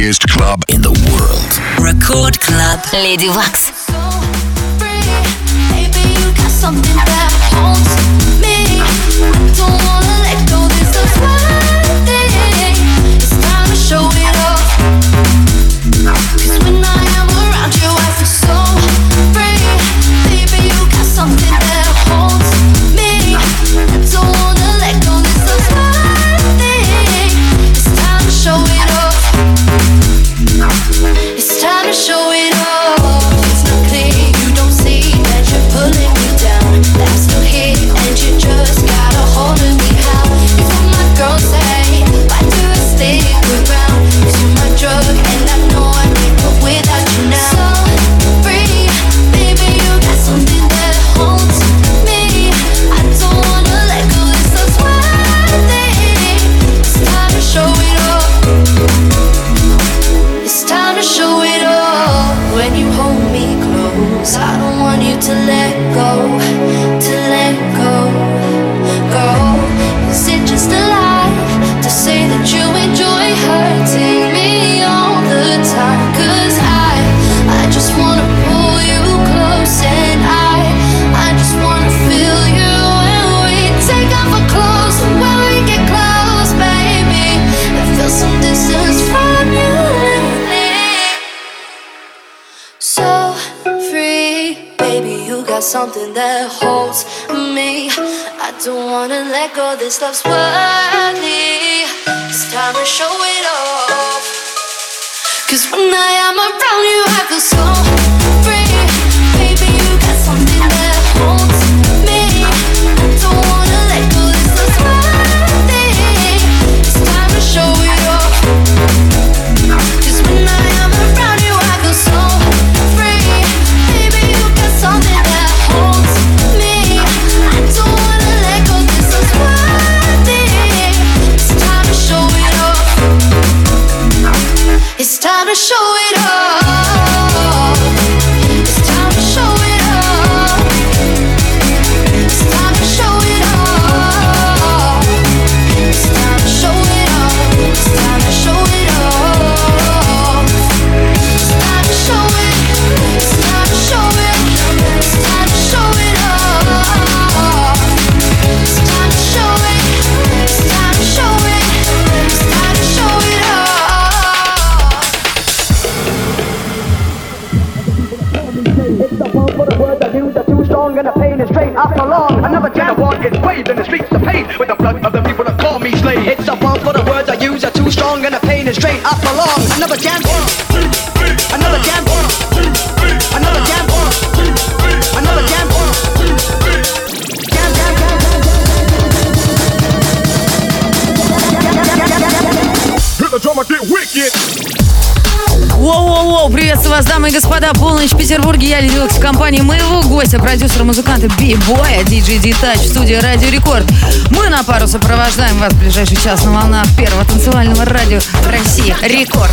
biggest club in the world. Record Club Lady Wax. So free, wanna let go, this love's worth jam. Приветствую вас, дамы и господа. Полночь в Петербурге. Я лидилась в компании моего гостя, продюсера, музыканта Би-Боя, диджей Дитач, студия Радио Рекорд. Мы на пару сопровождаем вас в ближайший час на волнах первого танцевального радио России Рекорд.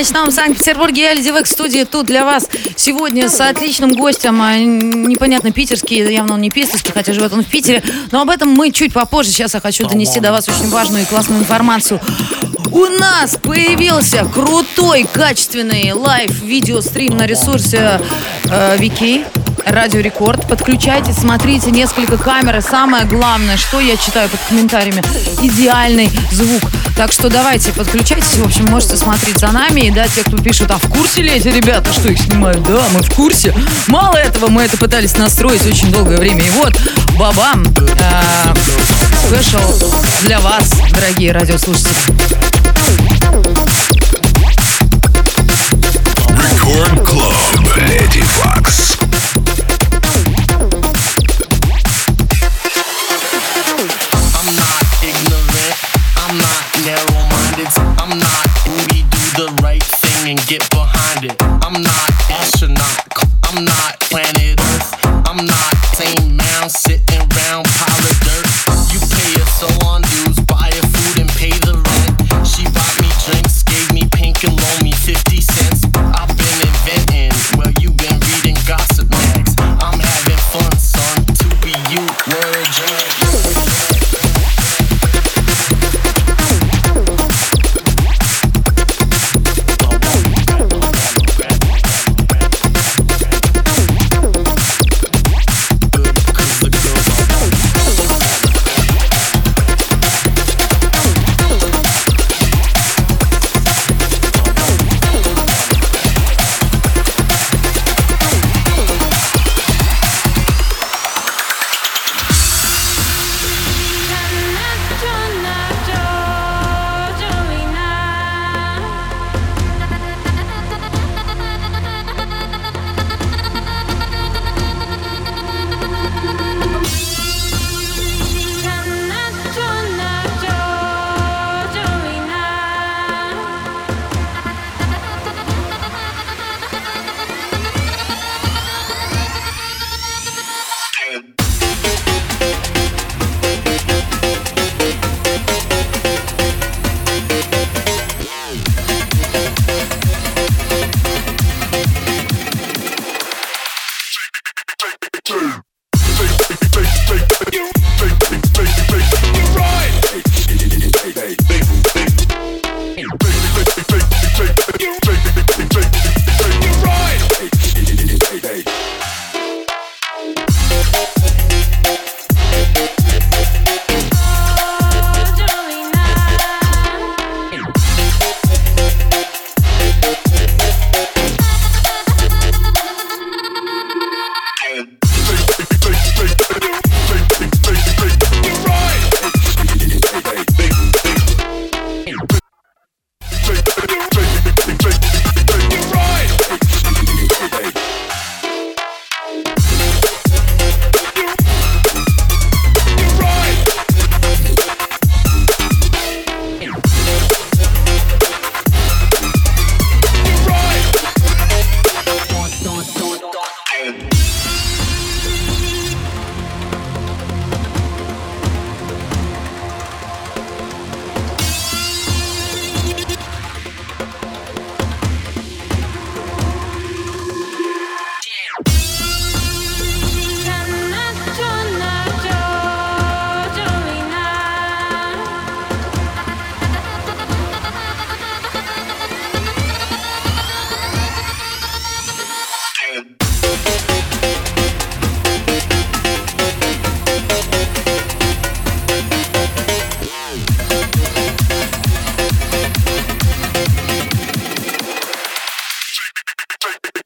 ночном Санкт-Петербурге. Я Леди в студии тут для вас сегодня с отличным гостем. А, непонятно, питерский, явно он не питерский, хотя живет он в Питере. Но об этом мы чуть попозже. Сейчас я хочу донести до вас очень важную и классную информацию. У нас появился крутой, качественный лайв-видеострим на ресурсе э, Вики. Радио Рекорд. Подключайтесь, смотрите несколько камер. И самое главное, что я читаю под комментариями, идеальный звук. Так что давайте подключайтесь. В общем, можете смотреть за нами. И да, те, кто пишут, а в курсе ли эти ребята, что их снимают? Да, мы в курсе. Мало этого, мы это пытались настроить очень долгое время. И вот, бабам, э, спешл для вас, дорогие радиослушатели.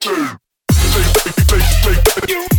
two, three, three, three, three, three.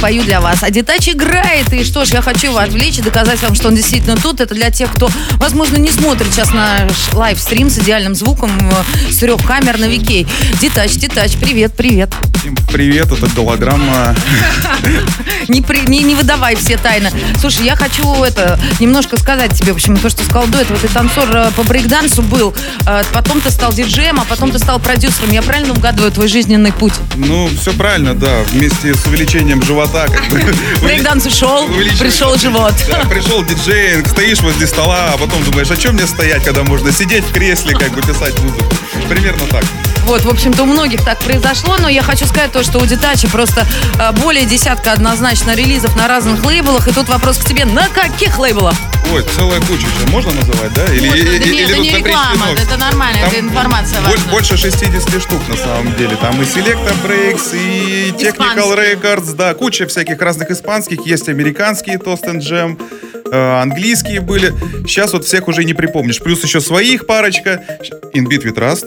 Пою для вас. А Детач играет. И что ж, я хочу его отвлечь и доказать вам, что он действительно тут. Это для тех, кто, возможно, не смотрит сейчас наш лайвстрим с идеальным звуком э, с трех камер на Викей. Детач, Детач, привет, привет. Всем привет, это голограмма. Не, при- не, не выдавай все тайны. Слушай, я хочу это немножко сказать тебе, в общем, то, что сказал до этого. Ты танцор э, по брейкдансу был, э, потом ты стал диджеем, а потом ты стал продюсером. Я правильно угадываю твой жизненный путь? Ну, все правильно, да. Вместе с увеличением живота, бы. Брейкданс ушел, пришел живот. Пришел диджей, стоишь возле стола, а потом думаешь, а чем мне стоять, когда можно сидеть в кресле, как бы писать музыку. Примерно так. Вот, в общем-то, у многих так произошло, но я хочу сказать то, что у Детачи просто э, более десятка однозначно релизов на разных лейблах, и тут вопрос к тебе, на каких лейблах? Ой, целая куча же можно называть, да? Или, Можно, или- да или это не реклама, это нормально, это информация боль- важная. Больше 60 штук на самом деле. Там и Selecta Breaks, и Technical Испанские. Records, да, куча всяких разных испанских. Есть американские Toast and Jam, э, английские были. Сейчас вот всех уже не припомнишь. Плюс еще своих парочка. In Beat with Rust.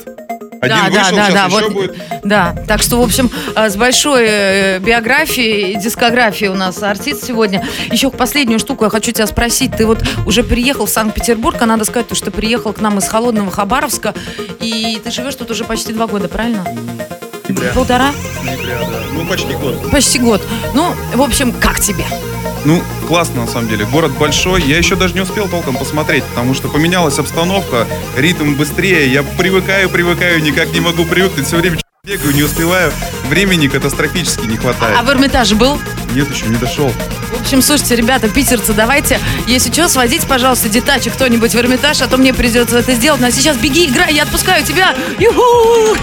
Один да, вышел, да, да, еще вот, будет. да. Так что, в общем, э, с большой э, биографией, дискографией у нас артист сегодня. Еще последнюю штуку я хочу тебя спросить. Ты вот уже приехал в Санкт-Петербург, а надо сказать, то, что ты приехал к нам из холодного Хабаровска, и ты живешь тут уже почти два года, правильно? Ноября. Полтора? Ноября, да. Ну, почти год. Почти год. Ну, в общем, как тебе? Ну, классно, на самом деле. Город большой. Я еще даже не успел толком посмотреть, потому что поменялась обстановка, ритм быстрее. Я привыкаю, привыкаю, никак не могу привыкнуть. Все время бегаю, не успеваю. Времени катастрофически не хватает. А в Эрмитаже был? Нет, еще не дошел. В общем, слушайте, ребята, питерцы, давайте, если что, сводите, пожалуйста, детачи кто-нибудь в Эрмитаж, а то мне придется это сделать. Ну, а сейчас беги, играй, я отпускаю тебя. Юху!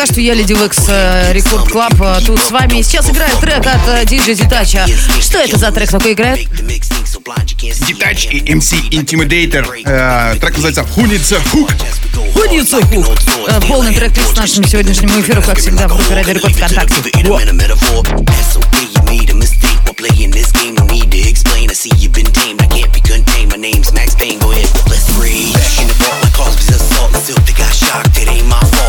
пока что я Lady Waks э, Record Club э, тут с вами. Сейчас играет трек от э, DJ Detach а. Что это за трек такой играет? Detach и MC Intimidator. Э, трек называется «Хунится хук». «Хунится хук». Э, полный трек с нашему сегодняшнему эфиром, как всегда, в группе «Радио Рекорд ВКонтакте». Playing this game, no need to explain. I see you've been tamed. I can't be contained. My name's Max Payne. Go ahead, let's free. Back in the vault, my cause was assault. Still, they got shocked. It ain't my fault.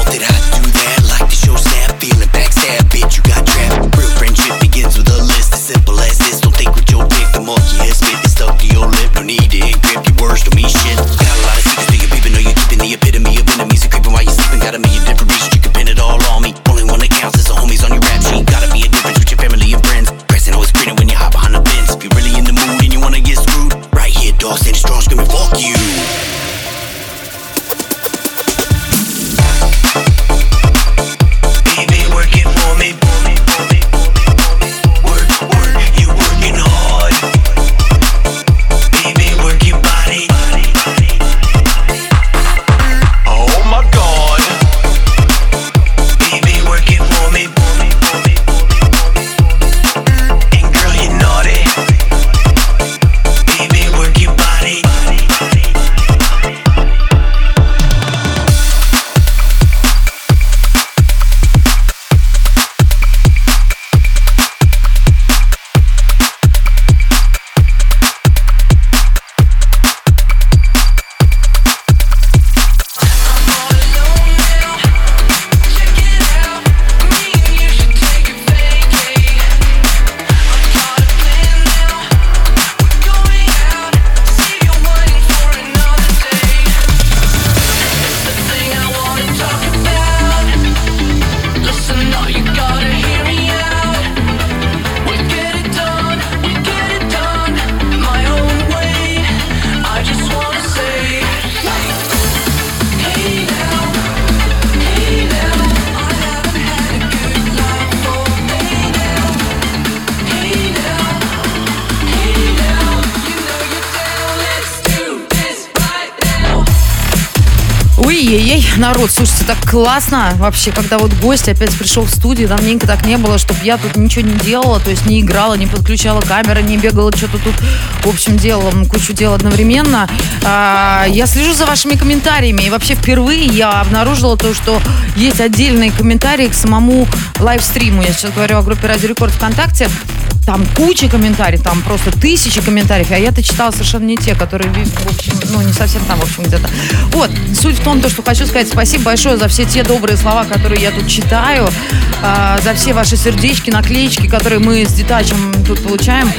Народ, слушайте, так классно вообще, когда вот гость опять пришел в студию, давненько так не было, чтобы я тут ничего не делала, то есть не играла, не подключала камеры, не бегала, что-то тут, в общем, делала кучу дел одновременно. А, я слежу за вашими комментариями, и вообще впервые я обнаружила то, что есть отдельные комментарии к самому лайвстриму. Я сейчас говорю о группе Радио Рекорд ВКонтакте. Там куча комментариев, там просто тысячи комментариев, а я-то читала совершенно не те, которые, в общем, ну, не совсем там, в общем, где-то. Вот, суть в том, то, что хочу сказать спасибо большое за все те добрые слова, которые я тут читаю, э, за все ваши сердечки, наклеечки, которые мы с Детачем тут получаем.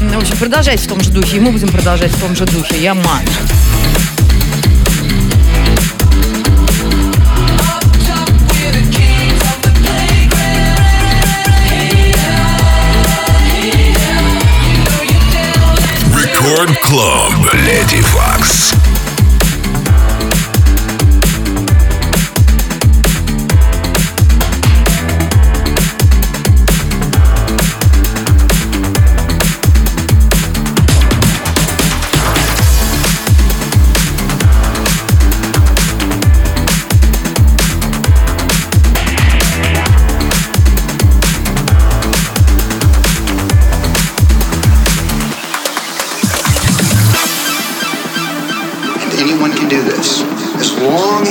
В общем, продолжайте в том же духе, и мы будем продолжать в том же духе. Я ман. Рекорд Клаб. Леди Вакс.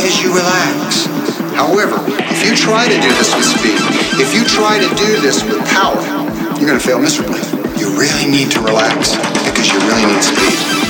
As you relax. However, if you try to do this with speed, if you try to do this with power, you're going to fail miserably. You really need to relax because you really need speed.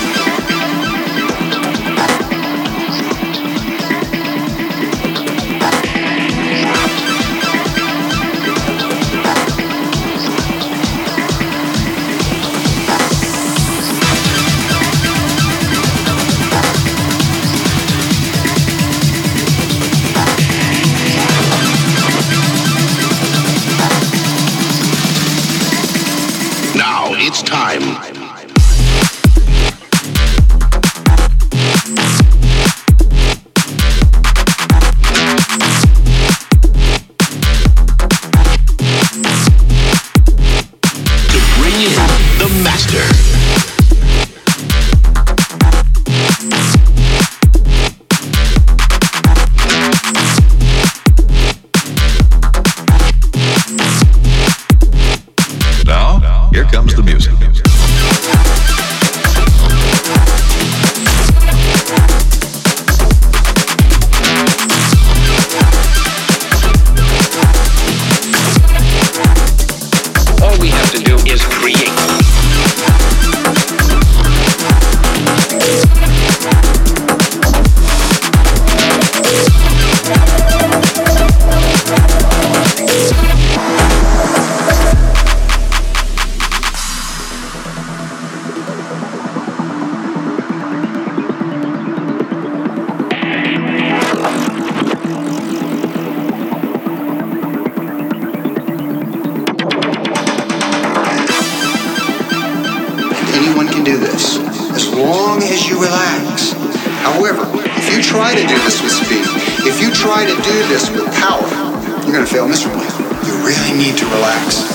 To relax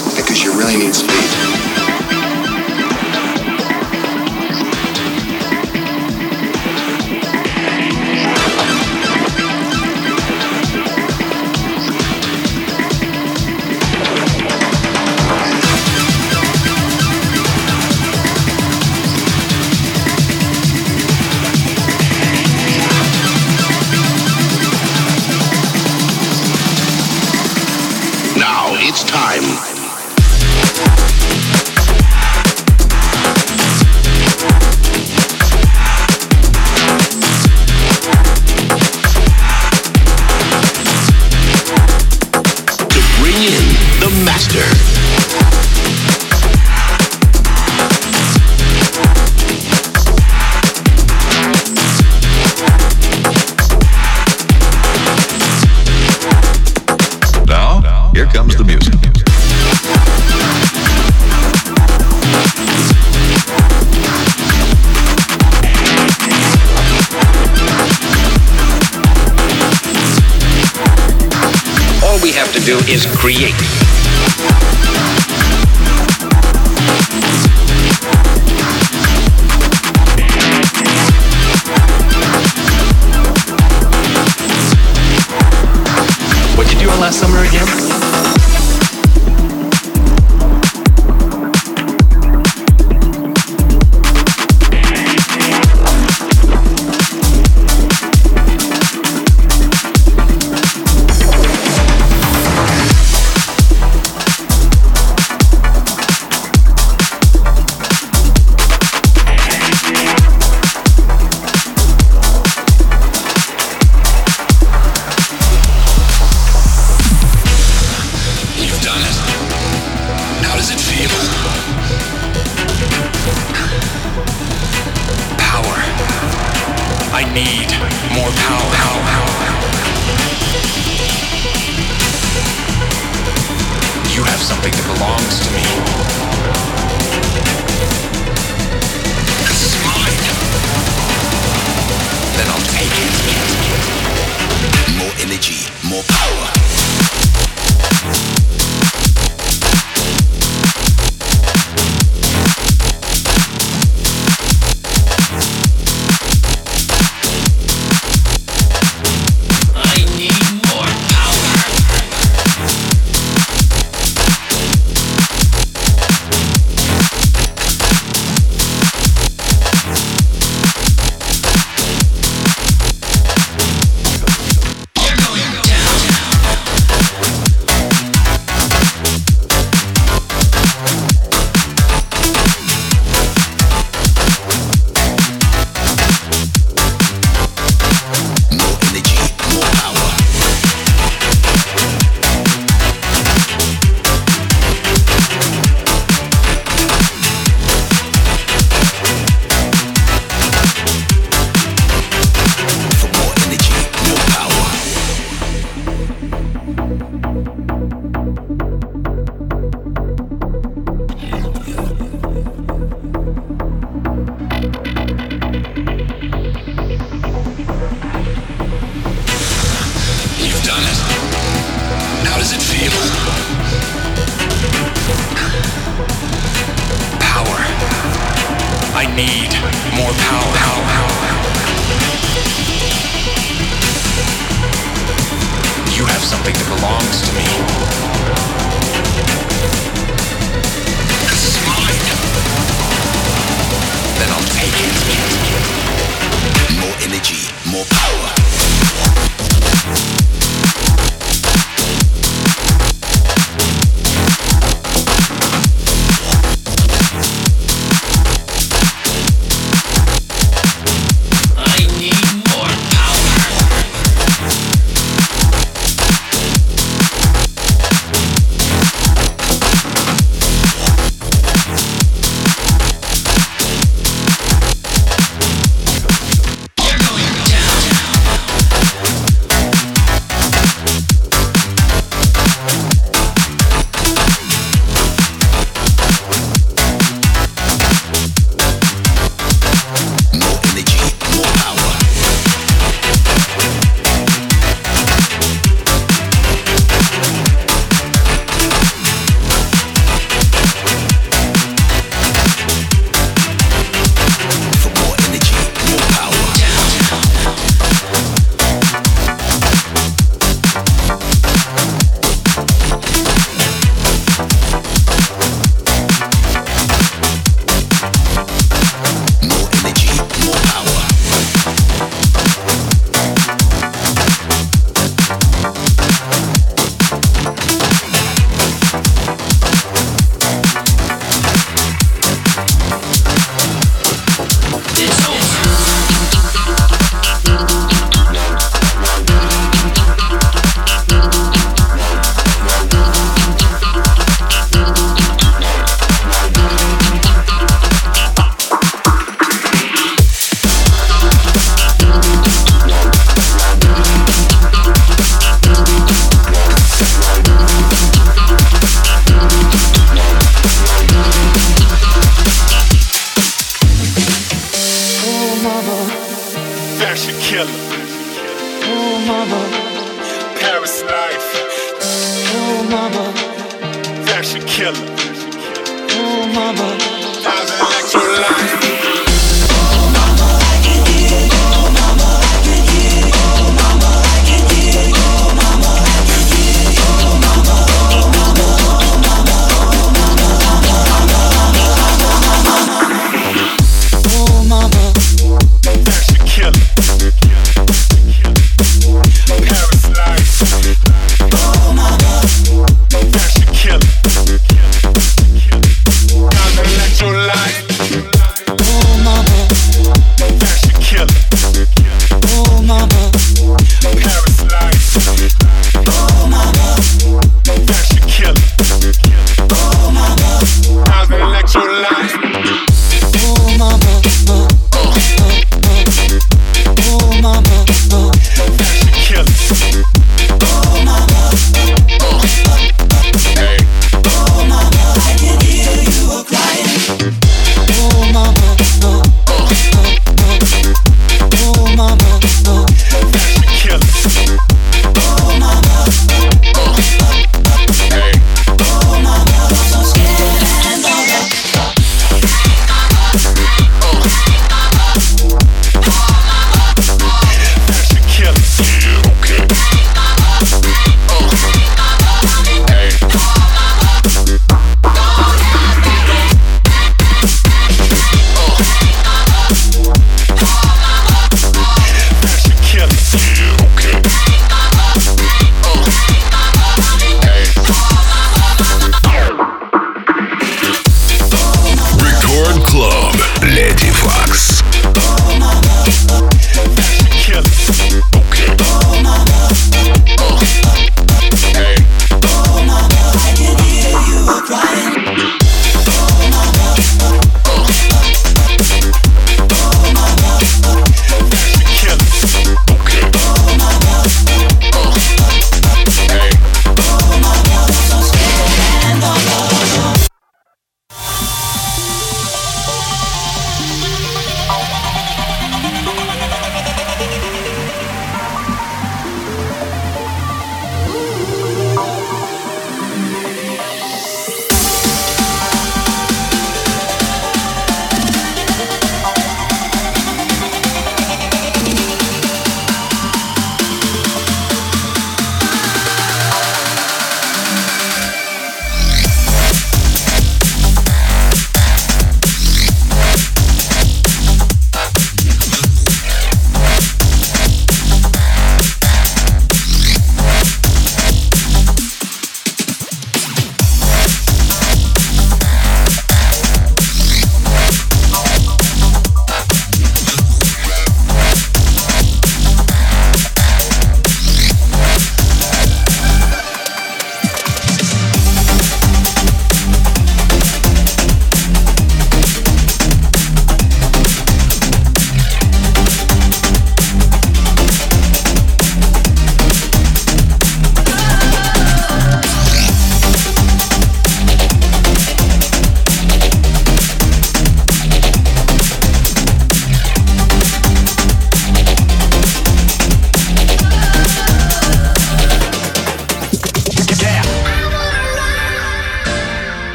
last summer again?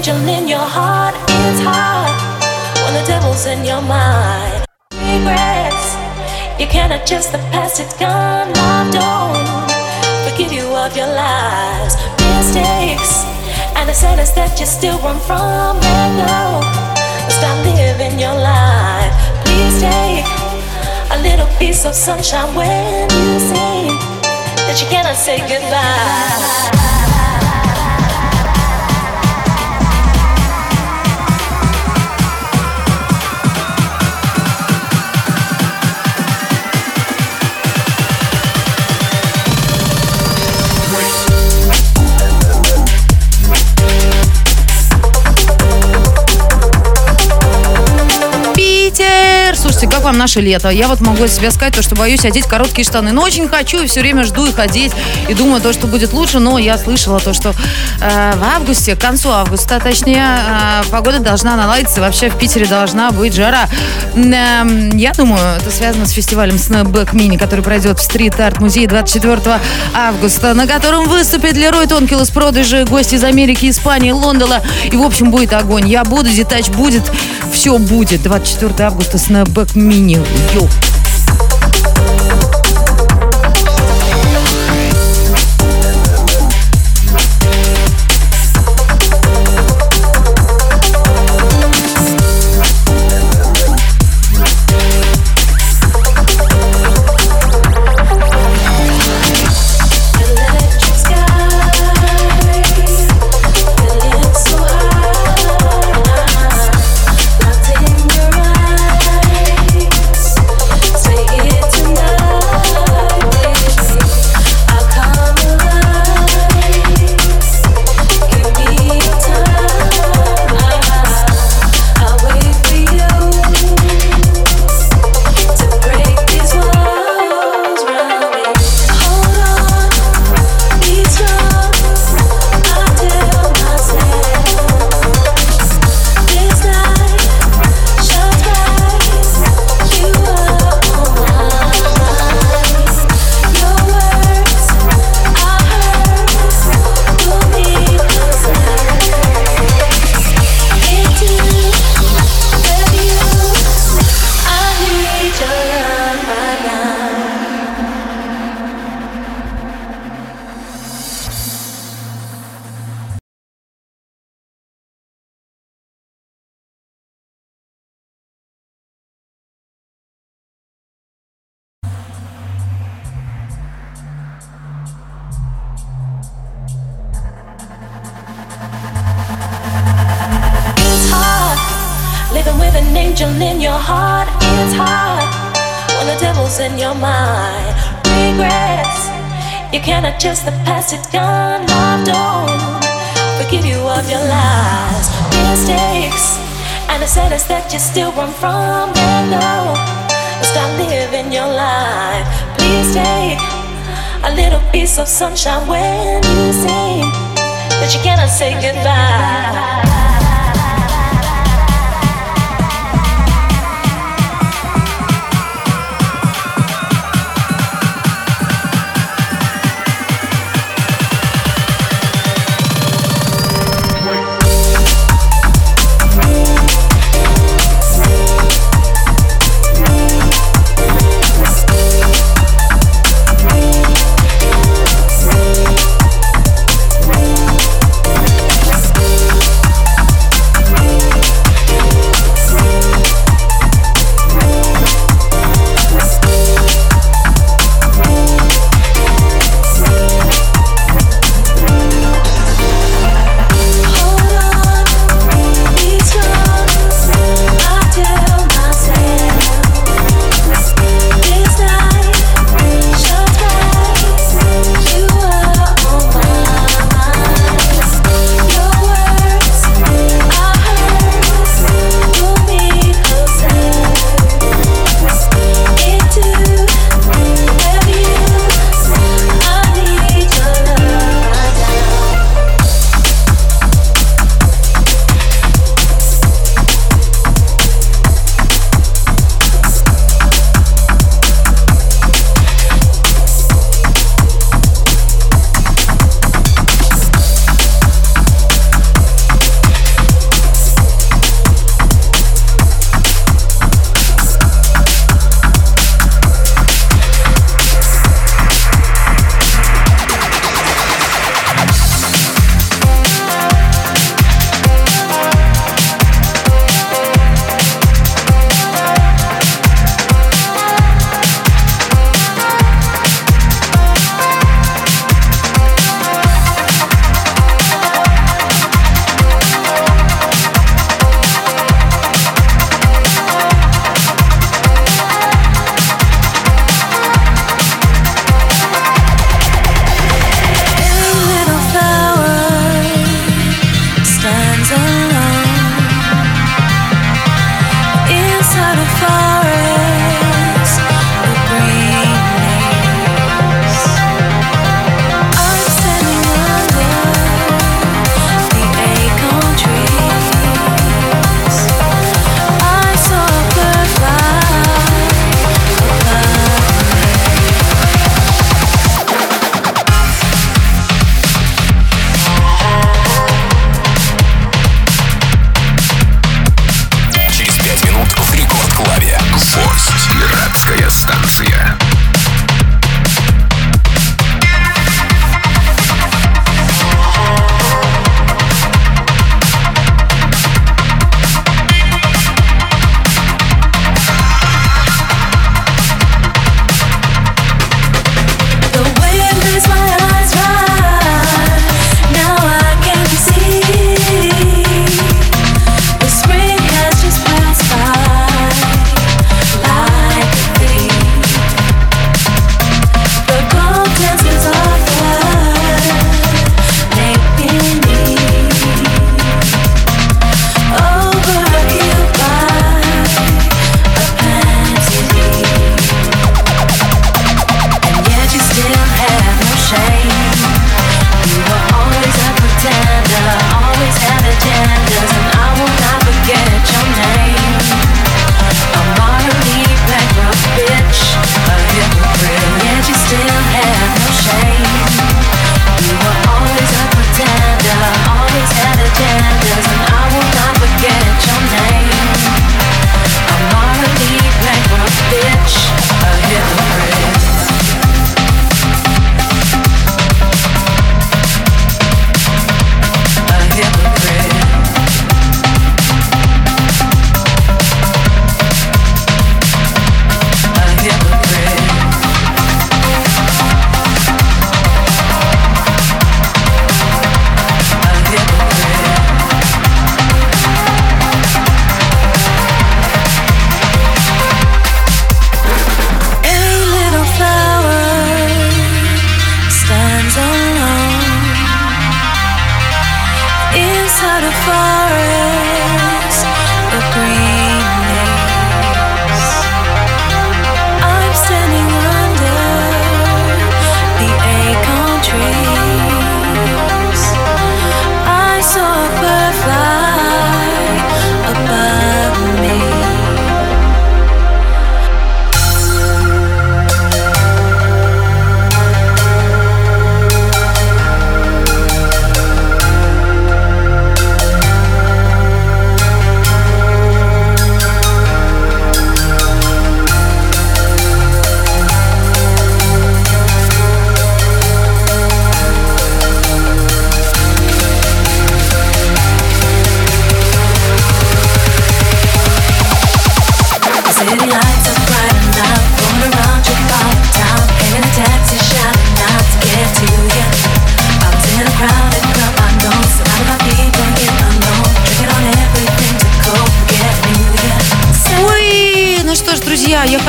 Angel in your heart. It's hard when the devil's in your mind. Regrets, you can't adjust the past, it's gone. Love don't forgive you of your lies. Mistakes, and the sadness that you still run from. Let go, stop living your life. Please take a little piece of sunshine when you say that you cannot say goodbye. Слушайте, как вам наше лето? Я вот могу от себя сказать, то, что боюсь одеть короткие штаны. Но очень хочу и все время жду их одеть. И думаю, то, что будет лучше. Но я слышала то, что э, в августе, к концу августа, точнее, э, погода должна наладиться. Вообще в Питере должна быть жара. Э, я думаю, это связано с фестивалем Snapback Mini, который пройдет в стрит-арт-музее 24 августа, на котором выступит Лерой Тонкил из продажи, гости из Америки, Испании, Лондона. И, в общем, будет огонь. Я буду, Детач будет, все будет. 24 августа Snapback Mini. Йоу.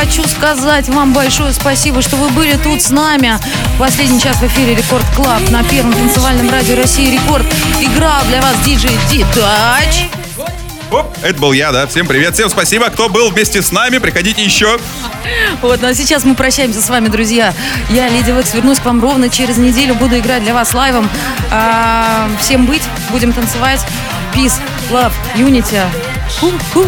Хочу сказать вам большое спасибо, что вы были тут с нами. Последний час в эфире Record Club на первом танцевальном радио России Рекорд. Играл для вас диджей Detach. Оп, это был я, да. Всем привет, всем спасибо. Кто был вместе с нами, приходите еще. Вот, ну а сейчас мы прощаемся с вами, друзья. Я, Lady Waks, вернусь к вам ровно через неделю. Буду играть для вас live ом. А, всем быть, будем танцевать. Peace, love, unity. Ху-ху.